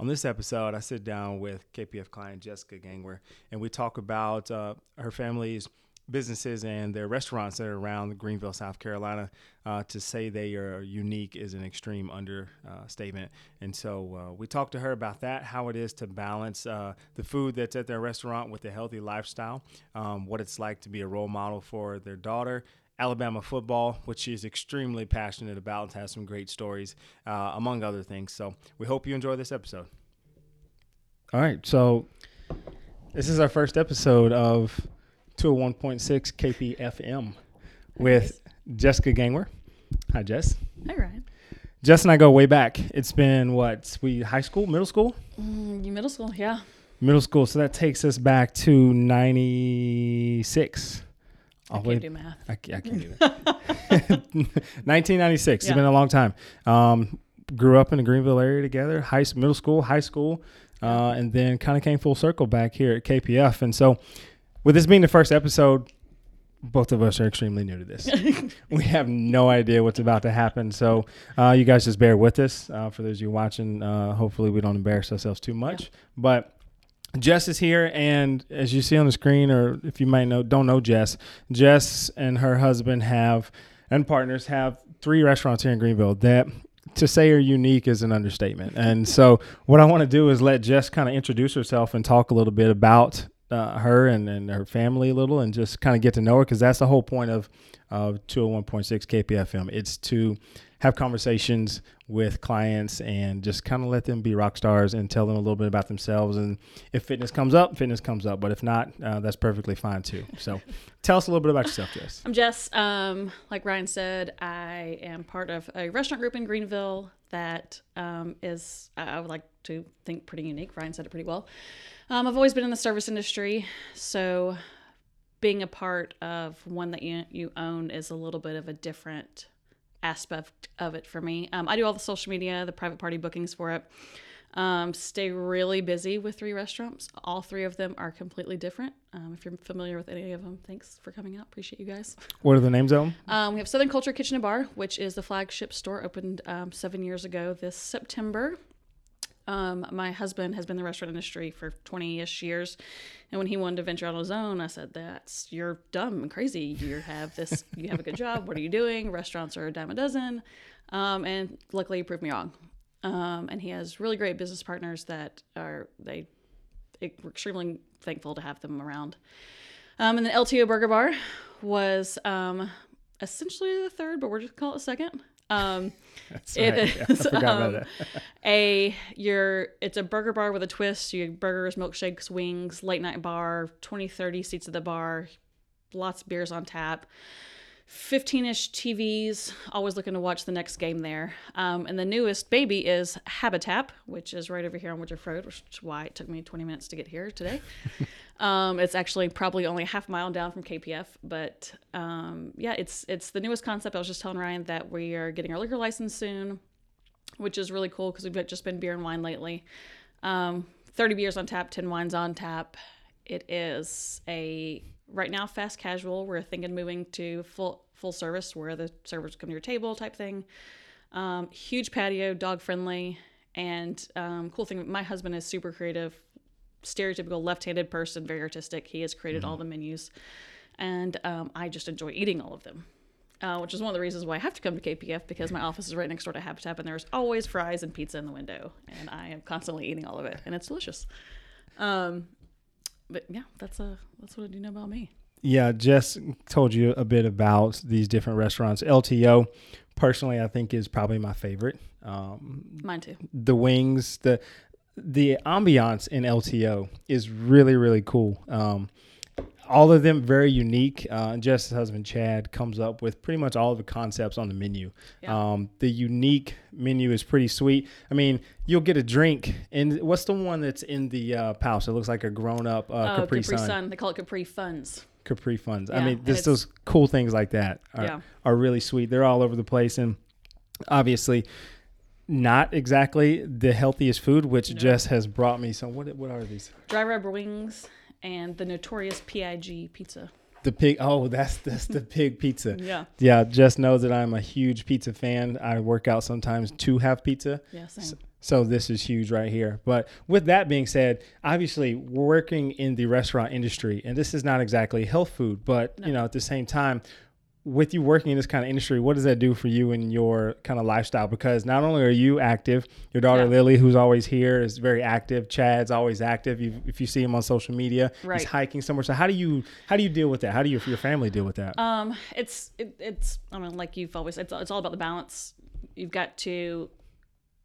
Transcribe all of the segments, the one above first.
On this episode, I sit down with KPF client Jessica Gangwer, and we talk about uh, her family's businesses and their restaurants that are around Greenville, South Carolina. Uh, to say they are unique is an extreme understatement. and so uh, we talked to her about that, how it is to balance uh, the food that's at their restaurant with a healthy lifestyle, um, what it's like to be a role model for their daughter. Alabama football, which she is extremely passionate about and has some great stories, uh, among other things. So we hope you enjoy this episode. All right. So this is our first episode of 201.6 KPFM with Jessica Gangwer. Hi, Jess. Hi, Ryan. Jess and I go way back. It's been what? We high school, middle school, Mm, you middle school, yeah. middle school. So that takes us back to '96. I can't do math. I, I can't do that. 1996. Yeah. It's been a long time. Um, grew up in the Greenville area together, high s- middle school, high school, uh, and then kind of came full circle back here at KPF. And so, with this being the first episode, both of us are extremely new to this. we have no idea what's about to happen. So, uh, you guys just bear with us. Uh, for those of you watching, uh, hopefully, we don't embarrass ourselves too much. But Jess is here, and as you see on the screen, or if you might know, don't know Jess, Jess and her husband have and partners have three restaurants here in Greenville that to say are unique is an understatement. And so, what I want to do is let Jess kind of introduce herself and talk a little bit about uh, her and, and her family a little, and just kind of get to know her because that's the whole point of of 201.6 KPFM. It's to have conversations with clients and just kind of let them be rock stars and tell them a little bit about themselves. And if fitness comes up, fitness comes up. But if not, uh, that's perfectly fine too. So tell us a little bit about yourself, Jess. I'm Jess. Um, like Ryan said, I am part of a restaurant group in Greenville that um, is, I would like to think, pretty unique. Ryan said it pretty well. Um, I've always been in the service industry, so being a part of one that you, you own is a little bit of a different aspect of it for me. Um, I do all the social media, the private party bookings for it. Um, stay really busy with three restaurants. All three of them are completely different. Um, if you're familiar with any of them, thanks for coming out. Appreciate you guys. What are the names of them? Um, we have Southern Culture Kitchen and Bar, which is the flagship store opened um, seven years ago this September. Um, my husband has been in the restaurant industry for 20 ish years. And when he wanted to venture out on his own, I said, That's you're dumb and crazy. You have this, you have a good job. What are you doing? Restaurants are a dime a dozen. Um, and luckily, he proved me wrong. Um, and he has really great business partners that are, they, we're extremely thankful to have them around. Um, and then LTO Burger Bar was um, essentially the third, but we're just gonna call it second. Um, That's it right. Yeah, I is, about um, a your it's a burger bar with a twist. You get burgers, milkshakes, wings, late night bar, 20, 30 seats at the bar, lots of beers on tap. 15-ish TVs, always looking to watch the next game there. Um, and the newest baby is Habitat, which is right over here on Woodruff Road, which is why it took me 20 minutes to get here today. um, it's actually probably only a half mile down from KPF, but um, yeah, it's it's the newest concept. I was just telling Ryan that we are getting our liquor license soon, which is really cool because we've just been beer and wine lately. Um, 30 beers on tap, 10 wines on tap. It is a right now fast casual. We're thinking moving to full full service where the servers come to your table type thing. Um, huge patio, dog friendly, and um, cool thing. My husband is super creative, stereotypical left-handed person, very artistic. He has created all the menus, and um, I just enjoy eating all of them. Uh, which is one of the reasons why I have to come to KPF because my office is right next door to Habitat and there's always fries and pizza in the window, and I am constantly eating all of it, and it's delicious. Um, but yeah, that's a that's what I do know about me. Yeah, Jess told you a bit about these different restaurants. LTO, personally, I think is probably my favorite. Um, Mine too. the wings, the the ambiance in LTO is really really cool. Um, all of them very unique. Uh, Jess's husband Chad comes up with pretty much all of the concepts on the menu. Yeah. Um, the unique menu is pretty sweet. I mean, you'll get a drink, and what's the one that's in the uh, pouch? It looks like a grown up uh, oh, Capri, Capri Sun. Sun. They call it Capri Funds. Capri Funds. I mean, just those cool things like that are, Yeah. are really sweet. They're all over the place, and obviously, not exactly the healthiest food. Which No. Jess has brought me some. What what are these? Dry rubber wings and the notorious PIG pizza. The pig. Oh, that's that's the pig pizza. Yeah. Yeah, Jess knows that I'm a huge pizza fan. I work out sometimes to have pizza. Yeah, same. So this is huge right here. But with that being said, obviously we're working in the restaurant industry, and this is not exactly health food, but you know, at the same time, with you working in this kind of industry, what does that do for you and your kind of lifestyle? Because not only are you active, your daughter Yeah. Lily, who's always here, is very active. Chad's always active. You, if you see him on social media, Right. he's hiking somewhere. So how do you how do you deal with that? How do you, your family deal with that? Um, it's it, it's I mean, like you've always it's it's all about the balance. You've got to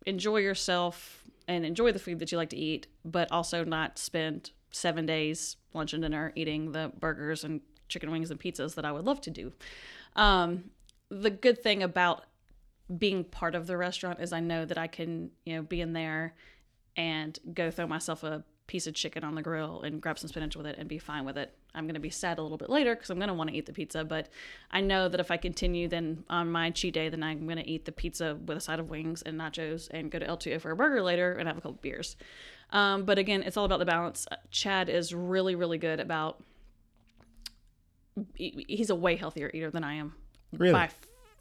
enjoy yourself and enjoy the food that you like to eat, but also not spend seven days lunch and dinner eating the burgers and chicken wings and pizzas that I would love to do. Um, the good thing about being part of the restaurant is I know that I can you know be in there and go throw myself a piece of chicken on the grill and grab some spinach with it and be fine with it. I'm going to be sad a little bit later because I'm going to want to eat the pizza, but I know that if I continue, then on my cheat day, then I'm going to eat the pizza with a side of wings and nachos and go to LTO for a burger later and have a couple beers. Um, but again, it's all about the balance. Chad is really, really good about. He- He's a way healthier eater than I am, Really? by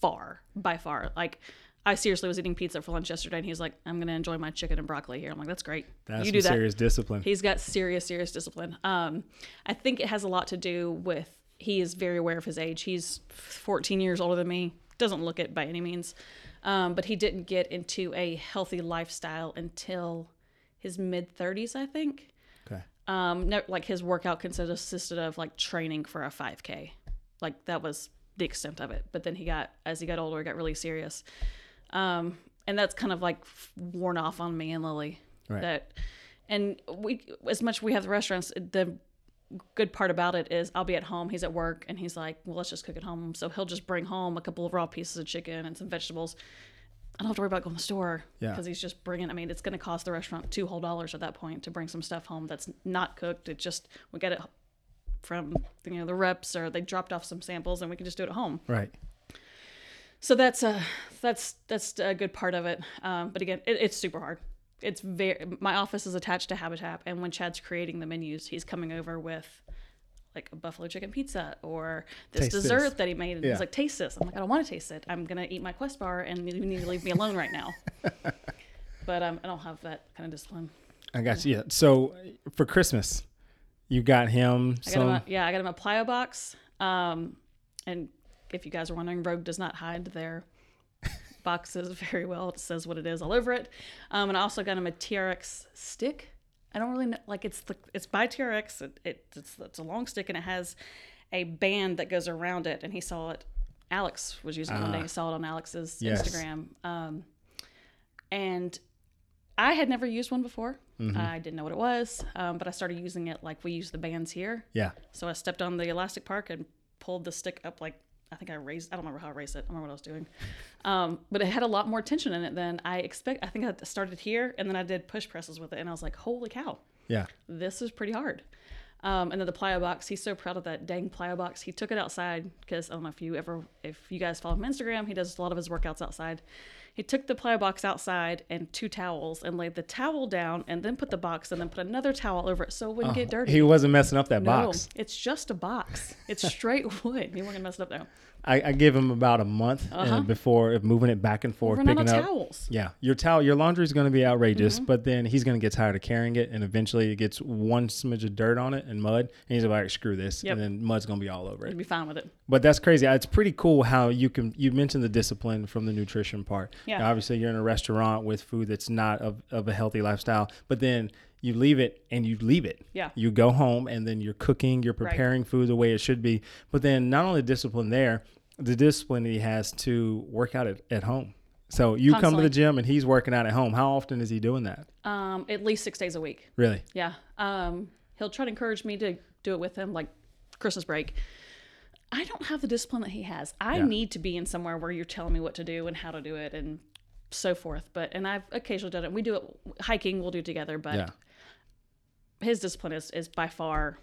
far, by far. Like, I seriously was eating pizza for lunch yesterday, and he's like, "I'm gonna enjoy my chicken and broccoli here." I'm like, "That's great. That's you do that." serious discipline. He's got serious, serious discipline. Um, I think it has a lot to do with he is very aware of his age. He's 14 years older than me. Doesn't look it by any means, um, but he didn't get into a healthy lifestyle until his mid 30s, I think. Um, no, like his workout consisted of like training for a 5K. Like that was the extent of it. But then he got, as he got older, he got really serious. Um, and that's kind of like worn off on me and Lily. Right. That, and we, as much we have the restaurants, the good part about it is I'll be at home, he's at work, and he's like, well, let's just cook at home. So he'll just bring home a couple of raw pieces of chicken and some vegetables. I don't have to worry about going to the store Yeah. because he's just bringing. I mean, it's going to cost the restaurant two whole dollars at that point to bring some stuff home that's not cooked. It just we get it from you know the reps or they dropped off some samples and we can just do it at home. Right. So that's a that's that's a good part of it. Um, but again, it, it's super hard. It's very. My office is attached to Habitat, and when Chad's creating the menus, he's coming over with like a buffalo chicken pizza or this Taste dessert this. that he made. And Yeah. He's like, taste this. I'm like, I don't want to taste it. I'm gonna eat my Quest bar, and you need to leave me alone right now. but um, I don't have that kind of discipline. I got you. Yeah. So for Christmas, you got him I got him some. a, yeah, I got him a plyo box. Um, and if you guys are wondering, Rogue does not hide their boxes very well. It says what it is all over it. Um, and I also got him a TRX stick. I don't really know, like it's the it's by TRX. It, it it's it's a long stick and it has a band that goes around it. And he saw it. Alex was using it one day. Ah. He saw it on Alex's Yes. Instagram. Um, and I had never used one before. Mm-hmm. I didn't know what it was, um, but I started using it like we use the bands here. yeah. So I stepped on the elastic park and pulled the stick up like I think I raised. I don't remember how I raised it. I don't remember what I was doing. Um, but it had a lot more tension in it than I expect. I think I started here and then I did push presses with it, and I was like, "Holy cow, Yeah. this is pretty hard." Um, and then the plyo box. He's so proud of that dang plyo box. He took it outside because I don't know if you ever, if you guys follow him on Instagram, he does a lot of his workouts outside. He took the plyo box outside and two towels and laid the towel down and then put the box and then put another towel over it so it wouldn't get dirty. He wasn't messing up that No, box. it's just a box. It's straight wood. You weren't gonna mess it up though. I, I give him about a month uh, Uh-huh. before moving it back and forth, We're picking up. towels. Yeah, your towel, your laundry is going to be outrageous, Mm-hmm. but then he's going to get tired of carrying it, and eventually it gets one smidge of dirt on it and mud, and he's like, "Screw this," Yep. and then mud's going to be all over it. You'd be fine with it. But that's crazy. It's pretty cool how you can. You mentioned the discipline from the nutrition part. Yeah. Obviously, you're in a restaurant with food that's not of, of a healthy lifestyle, but then you leave it and you leave it. Yeah. You go home and then you're cooking, you're preparing food the way it should be. But then not only discipline there, the discipline he has to work out at, at home. So you come to the gym and he's working out at home. How often is he doing that? Um, at least six days a week. Really? Yeah. Um, he'll try to encourage me to do it with him, like Christmas break. I don't have the discipline that he has. I Yeah. need to be in somewhere where you're telling me what to do and how to do it and so forth. But and I've occasionally done it. We do it hiking. We'll do it together. But Yeah. his discipline is is by far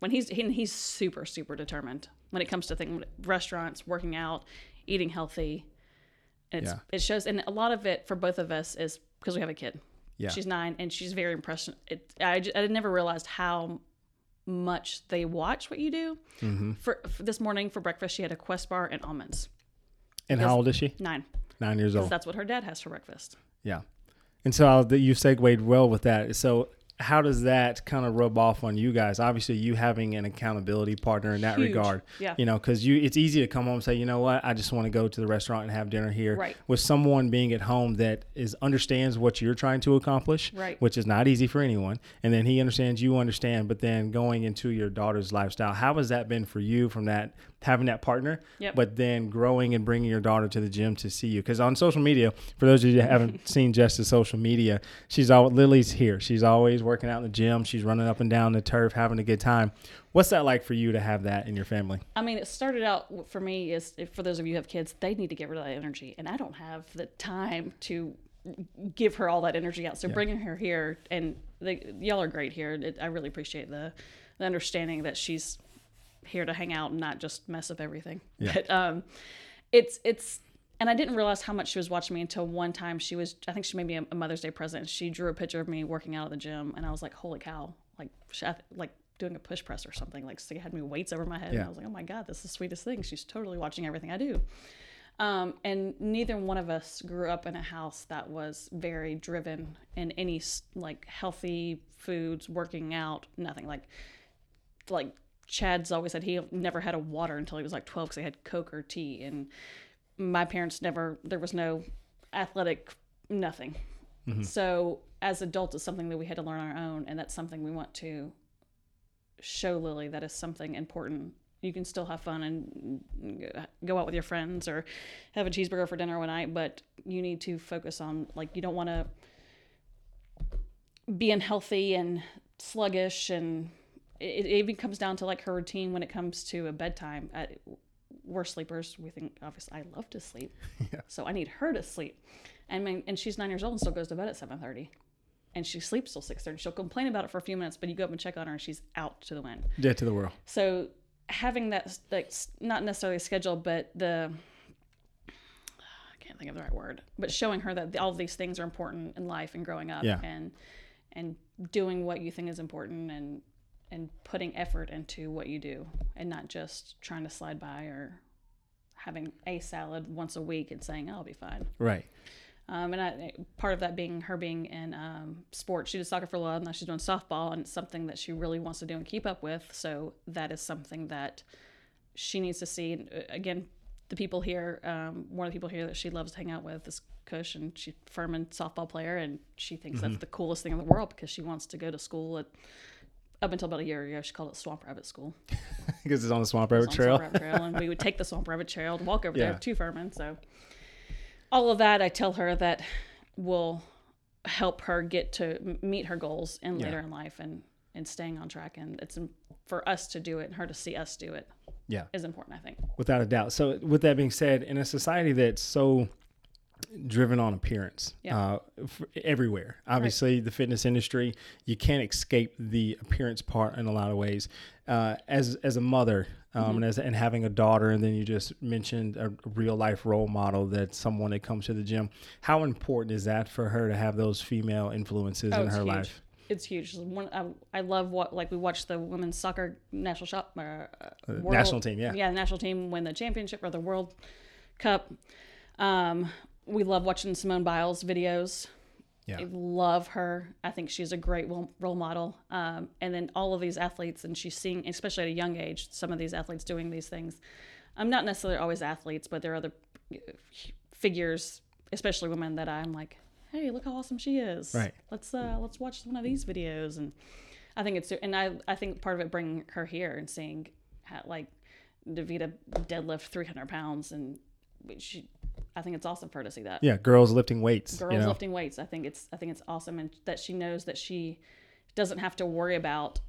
when he's he, he's super super determined when it comes to things restaurants working out eating healthy and it's, Yeah. it shows and a lot of it for both of us is because we have a kid Yeah. she's nine and she's very impressed it, I never realized how much they watch what you do Mm-hmm. for, for this morning for breakfast she had a quest bar and almonds And how old is she? nine Nine years old. that's what her dad has for breakfast Yeah. And so I'll, you segued well with that. So how does that kind of rub off on you guys? Obviously, you having an accountability partner in that Huge. regard. Yeah. You know, because you it's easy to come home and say, you know what, I just want to go to the restaurant and have dinner here. Right. With someone being at home that is understands what you're trying to accomplish. Right. Which is not easy for anyone. And then he understands you understand. But then going into your daughter's lifestyle, how has that been for you from that having that partner? Yep. But then growing and bringing your daughter to the gym to see you. Because on social media, for those of you that haven't seen Jess's social media, she's all Lily's here. She's always working out in the gym. She's running up and down the turf, having a good time. What's that like for you to have that in your family? I mean, it started out for me is if, for those of you who have kids, they need to get rid of that energy, and I don't have the time to give her all that energy out. So bringing her here, and they, y'all are great here. It, I really appreciate the the understanding that she's here to hang out and not just mess up everything. Yeah. But um, it's it's. And I didn't realize how much she was watching me until one time she was, I think she made me a, Mother's Day present. She drew a picture of me working out at the gym, and I was like, "Holy cow!" Like, like doing a push press or something. Like, she had me weights over my head, and I was like, "Oh my god, this is the sweetest thing." She's totally watching everything I do. Um, and neither one of us grew up in a house that was very driven in any like healthy foods, working out, nothing like like Chad's always said he never had a water until he was like 12 because they had Coke or tea. And my parents never, there was no athletic, nothing. Mm-hmm. So as adults, it's something that we had to learn on our own. And that's something we want to show Lily that is something important. You can still have fun and go out with your friends or have a cheeseburger for dinner one night, but you need to focus on, like, you don't want to be unhealthy and sluggish and it, it even comes down to like her routine when it comes to a bedtime. Uh, we're sleepers. We think obviously I love to sleep, Yeah. so I need her to sleep. I mean, and she's nine years old and still goes to bed at seven thirty, and she sleeps till six thirty. She'll complain about it for a few minutes, but you go up and check on her, and she's out to the wind. Dead to the world. So having that like not necessarily a schedule, but the I can't think of the right word, but showing her that all of these things are important in life and growing up, Yeah. and and doing what you think is important and and putting effort into what you do and not just trying to slide by or having a salad once a week and saying "Oh, I'll be fine. Right. Um, and I, part of that being her being in um, sports. She did soccer for a while. And now she's doing softball, and it's something that she really wants to do and keep up with. So that is something that she needs to see. And, uh, again, the people here, um, one of the people here that she loves to hang out with is Kush, and she's Furman softball player, and she thinks that's the coolest thing in the world because she wants to go to school at. Up until about a year ago, she called it Swamp Rabbit School. Because it's on the Swamp Rabbit Trail. Swamp Rabbit Trail, and we would take the Swamp Rabbit Trail to walk over Yeah. there to Furman. So, all of that, I tell her that will help her get to meet her goals in Yeah. later in life and and staying on track. And it's for us to do it and her to see us do it Yeah. is important. I think. Without a doubt. So, with that being said, in a society that's so driven on appearance Yeah. uh, everywhere, obviously the fitness industry, you can't escape the appearance part in a lot of ways. Uh, as as a mother um, and as and having a daughter, and then you just mentioned a real life role model that someone that comes to the gym. How important is that for her to have those female influences in Oh, it's her huge. life? It's huge. One, I, I love what like we watched the women's soccer national shop uh, uh, world- national team, yeah. yeah, the national team win the championship or the World Cup. Um, we love watching Simone Biles videos. Yeah. I love her. I think she's a great role model. Um, and then all of these athletes, and she's seeing, especially at a young age, some of these athletes doing these things. I'm not necessarily always athletes, but there are other uh, figures, especially women, that I'm like, hey, look how awesome she is. Right. Let's uh, let's watch one of these videos, and I think it's and I I think part of it bringing her here and seeing how, like Davita deadlift 300 pounds, and she, I think it's awesome for her to see that Yeah, girls lifting weights. girls you know? lifting weights. I think it's I think it's awesome, and that she knows that she doesn't have to worry about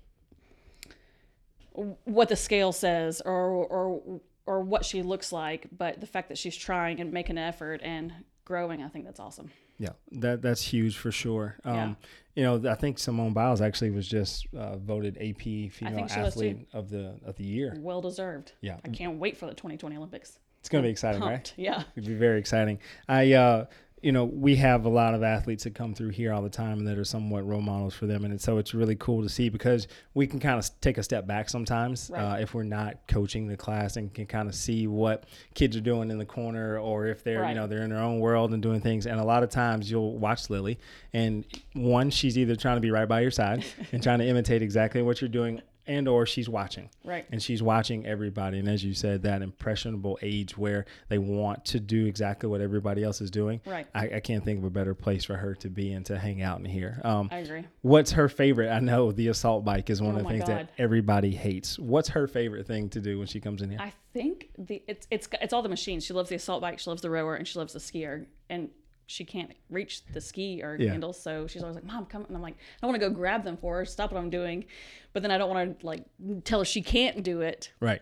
what the scale says or or or what she looks like, but the fact that she's trying and making an effort and growing. I think that's awesome. Yeah, that that's huge for sure. Um, Yeah. You know, I think Simone Biles actually was just uh, voted AP female think she was too. athlete of the of the year. Well deserved. Yeah, I can't wait for the 2020 Olympics. It's gonna be exciting, right? Yeah. It'd be very exciting. I, uh, you know, we have a lot of athletes that come through here all the time and that are somewhat role models for them. And so it's really cool to see because we can kind of take a step back sometimes Right. uh, if we're not coaching the class and can kind of see what kids are doing in the corner or if they're, Right. you know, they're in their own world and doing things. And a lot of times you'll watch Lily and one, she's either trying to be right by your side and trying to imitate exactly what you're doing and or she's watching Right. and she's watching everybody and as you said that impressionable age where they want to do exactly what everybody else is doing Right. I, I can't think of a better place for her to be and to hang out in here um, I agree. what's her favorite i know the assault bike is one Oh of the things God. that everybody hates what's her favorite thing to do when she comes in here I think the it's it's it's all the machines. She loves the assault bike, she loves the rower, and she loves the skier. And she can't reach the ski or Yeah. handles, so she's always like, "Mom, come!" And I'm like, "I want to go grab them for her, stop what I'm doing," but then I don't want to like tell her she can't do it. right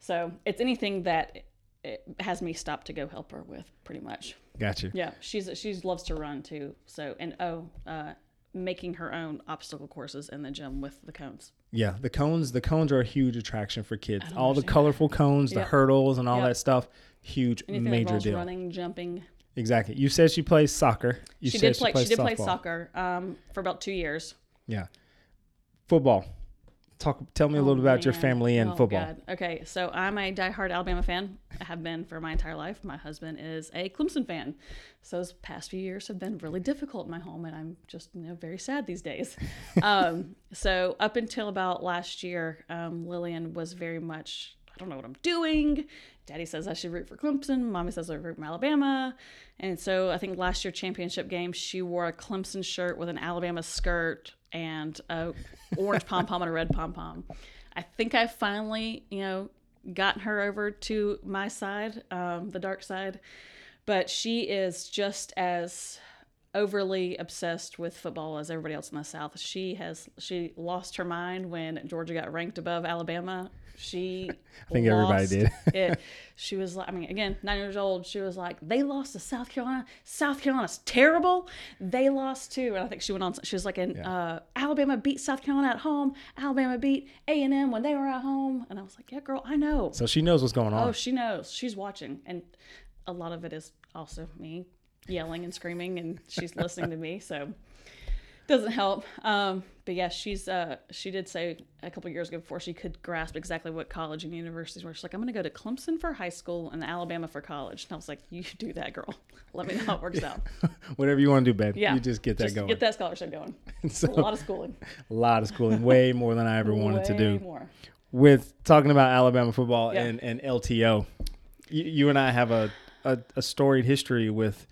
So it's anything that it has me stop to go help her with, pretty much. gotcha Yeah, she's she loves to run too. So and oh, uh, making her own obstacle courses in the gym with the cones. yeah the cones the cones are a huge attraction for kids all the colorful cones the Yep. hurdles and all Yep. that stuff huge Anything major deal running, jumping. Exactly you said she plays soccer you she said did play. She, plays did play soccer um, for about two years. yeah football talk tell me a Oh, little about your family and Oh, football God. Okay, so I'm a diehard Alabama fan. I have been for my entire life. My husband is a Clemson fan. So those past few years have been really difficult in my home, and I'm just you know very sad these days. um, so up until about last year, um, Lillian was very much I don't know what I'm doing. Daddy says I should root for Clemson. Mommy says I root for Alabama. And so I think last year championship game, she wore a Clemson shirt with an Alabama skirt and a orange pom pom and a red pom pom. I think I finally, you know, gotten her over to my side, um, the dark side. But she is just as overly obsessed with football as everybody else in the South. She has she lost her mind when Georgia got ranked above Alabama. She I think everybody did. it. She was like, I mean, again, nine years old. She was like, they lost to South Carolina. South Carolina's terrible. They lost too. And I think she went on. She was like, in uh, Alabama beat South Carolina at home. Alabama beat A and M when they were at home. And I was like, yeah, girl, I know. so she knows what's going on Oh, she knows. She's watching, and a lot of it is also me yelling and screaming, and she's listening to me. So doesn't help. Um, but yeah, she's uh, she did say a couple years ago before she could grasp exactly what college and universities were. She's like, I'm going to go to Clemson for high school and Alabama for college. And I was like, you do that, girl. Let me know how it works out. whatever you want to do babe Yeah, you just get that Just going Get that scholarship going. so A lot of schooling. a lot of schooling way more than i ever wanted to Way do more. with talking about Alabama football Yeah. and, and LTO, you, you and I have a, a, a storied history with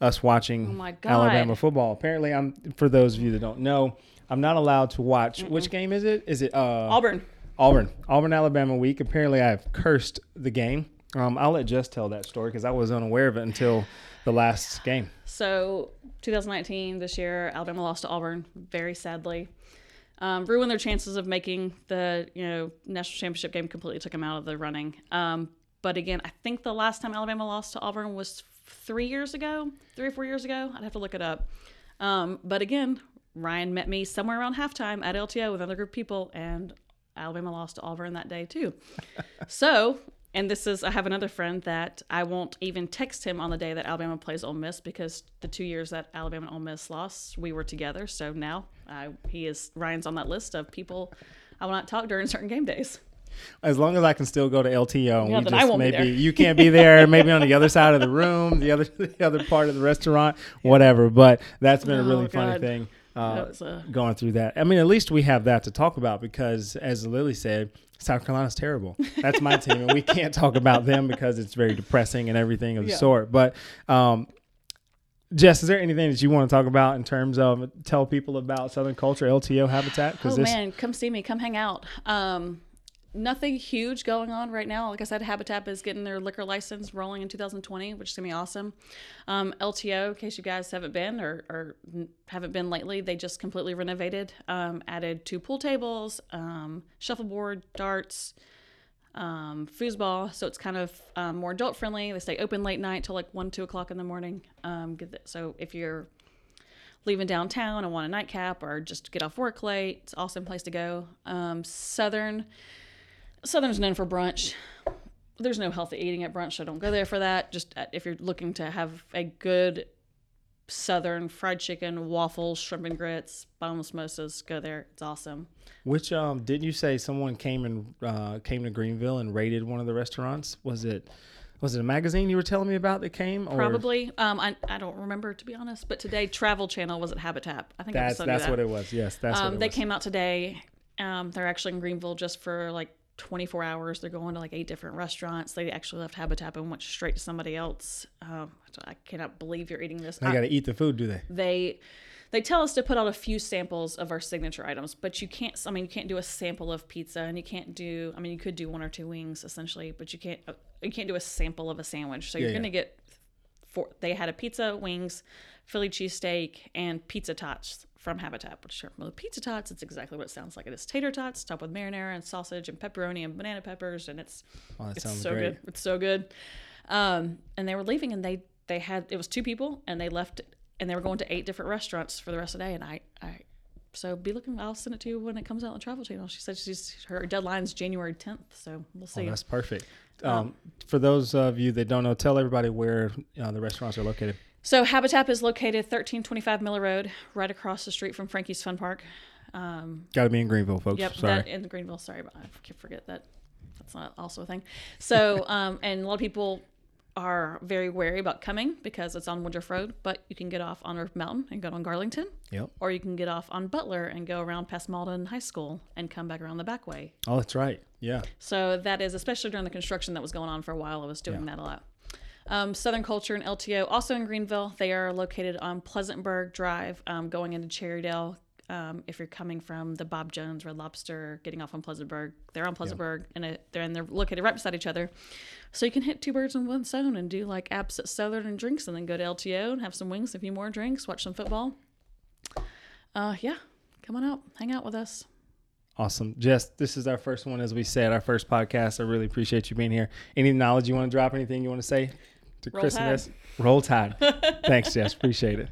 us watching Oh. Alabama football. Apparently, I'm for those of you that don't know, I'm not allowed to watch. Which game is it? Is it uh, Auburn. Auburn? Auburn Alabama week. Apparently, I've cursed the game. Um, I'll let Jess tell that story because I was unaware of it until the last game. So 2019, this year, Alabama lost to Auburn very sadly. Um, ruined their chances of making the you know national championship game. Completely took them out of the running. Um, but again, I think the last time Alabama lost to Auburn was three years ago, three or four years ago. I'd have to look it up. Um, but again, Ryan met me somewhere around halftime at LTO with another group of people, and Alabama lost to Auburn that day too. so, and this is I have another friend that I won't even text him on the day that Alabama plays Ole Miss because the two years that Alabama and Ole Miss lost, we were together. So now I, he is Ryan's on that list of people I will not talk during certain game days. As long as I can still go to LTO, and Yeah, we just maybe there. you can't be there, maybe on the other side of the room, the other the other part of the restaurant, whatever. But that's been a Oh, really funny thing. Uh, a- going through that. I mean, at least we have that to talk about because, as Lily said, South Carolina's terrible. That's my team, and we can't talk about them because it's very depressing and everything of the Yeah. sort. But, um, Jess, is there anything that you want to talk about in terms of tell people about Southern Culture LTO Habitat? Oh this, man, come see me, come hang out. Um, nothing huge going on right now. Like I said, Habitat is getting their liquor license rolling in 2020, which is gonna be awesome. Um, LTO, in case you guys haven't been or, or haven't been lately, they just completely renovated, um, added two pool tables, um, shuffleboard, darts, um, foosball. So it's kind of um, more adult friendly. They stay open late night till like one, two o'clock in the morning. Um, so if you're leaving downtown and want a nightcap or just get off work late, it's an awesome place to go. Southern, Southern's known for brunch. There's no healthy eating at brunch, so don't go there for that. Just uh, if you're looking to have a good southern fried chicken, waffles, shrimp and grits, boneless mimosas. Go there; it's awesome. Which um didn't you say someone came and uh, came to Greenville and rated one of the restaurants? Was it was it a magazine you were telling me about that came? Or Probably. Um, I, I don't remember to be honest, but today Travel Channel was at Habitat. I think that's you that's that. what it was. Yes, that's Um, what it they was. came out today. Um, they're actually in Greenville just for like 24 hours. They're going to like eight different restaurants. They actually left Habitat and went straight to somebody else. Um, I cannot believe you're eating this. They I- got to eat the food, do they? they they tell us to put out a few samples of our signature items, but you can't. I mean, you can't do a sample of pizza, and you can't do. I mean, you could do one or two wings essentially, but you can't. You can't do a sample of a sandwich. So you're Yeah, gonna yeah. get. Four, they had a pizza, wings, Philly cheesesteak, and pizza tots from Habitat. Which are well, pizza tots. It's exactly what it sounds like. It is tater tots topped with marinara and sausage and pepperoni and banana peppers, and it's Oh, it's so great. good. It's so good. Um, and they were leaving, and they they had it was two people, and they left, and they were going to eight different restaurants for the rest of the day. And I I so be looking. I'll send it to you when it comes out on Travel Channel. She said she's her deadline's January tenth, so we'll Oh, see. that's perfect. Um, for those of you that don't know, tell everybody where uh, the restaurants are located. So Habitat is located thirteen twenty five Miller Road, right across the street from Frankie's Fun Park. Um, Got to be in Greenville, folks. Yep, Sorry. that in Greenville. Sorry, but I forget that. That's not also a thing. So, um, and a lot of people are very wary about coming because it's on Woodruff Road, but you can get off on Roper Mountain and go on Garlington, Yep. or you can get off on Butler and go around past Mauldin High School and come back around the back way. Oh, that's right. Yeah. So that is especially during the construction that was going on for a while. I was doing that a lot. Um, Southern Culture and LTO, also in Greenville. They are located on Pleasantburg Drive, um, going into Cherrydale. Um, if you're coming from the Bob Jones Red Lobster, getting off on Pleasantburg, they're on Pleasantburg, and it, they're and they're located right beside each other. So you can hit two birds in one stone and do like apps at Southern and drinks, and then go to LTO and have some wings, a few more drinks, watch some football. Uh, yeah, come on out, hang out with us. Awesome. Jess, this is our first one, as we said, our first podcast. I really appreciate you being here. Any knowledge you want to drop? Anything you want to say to Roll Chris and Tide. Roll Tide. Thanks, Jess. Appreciate it.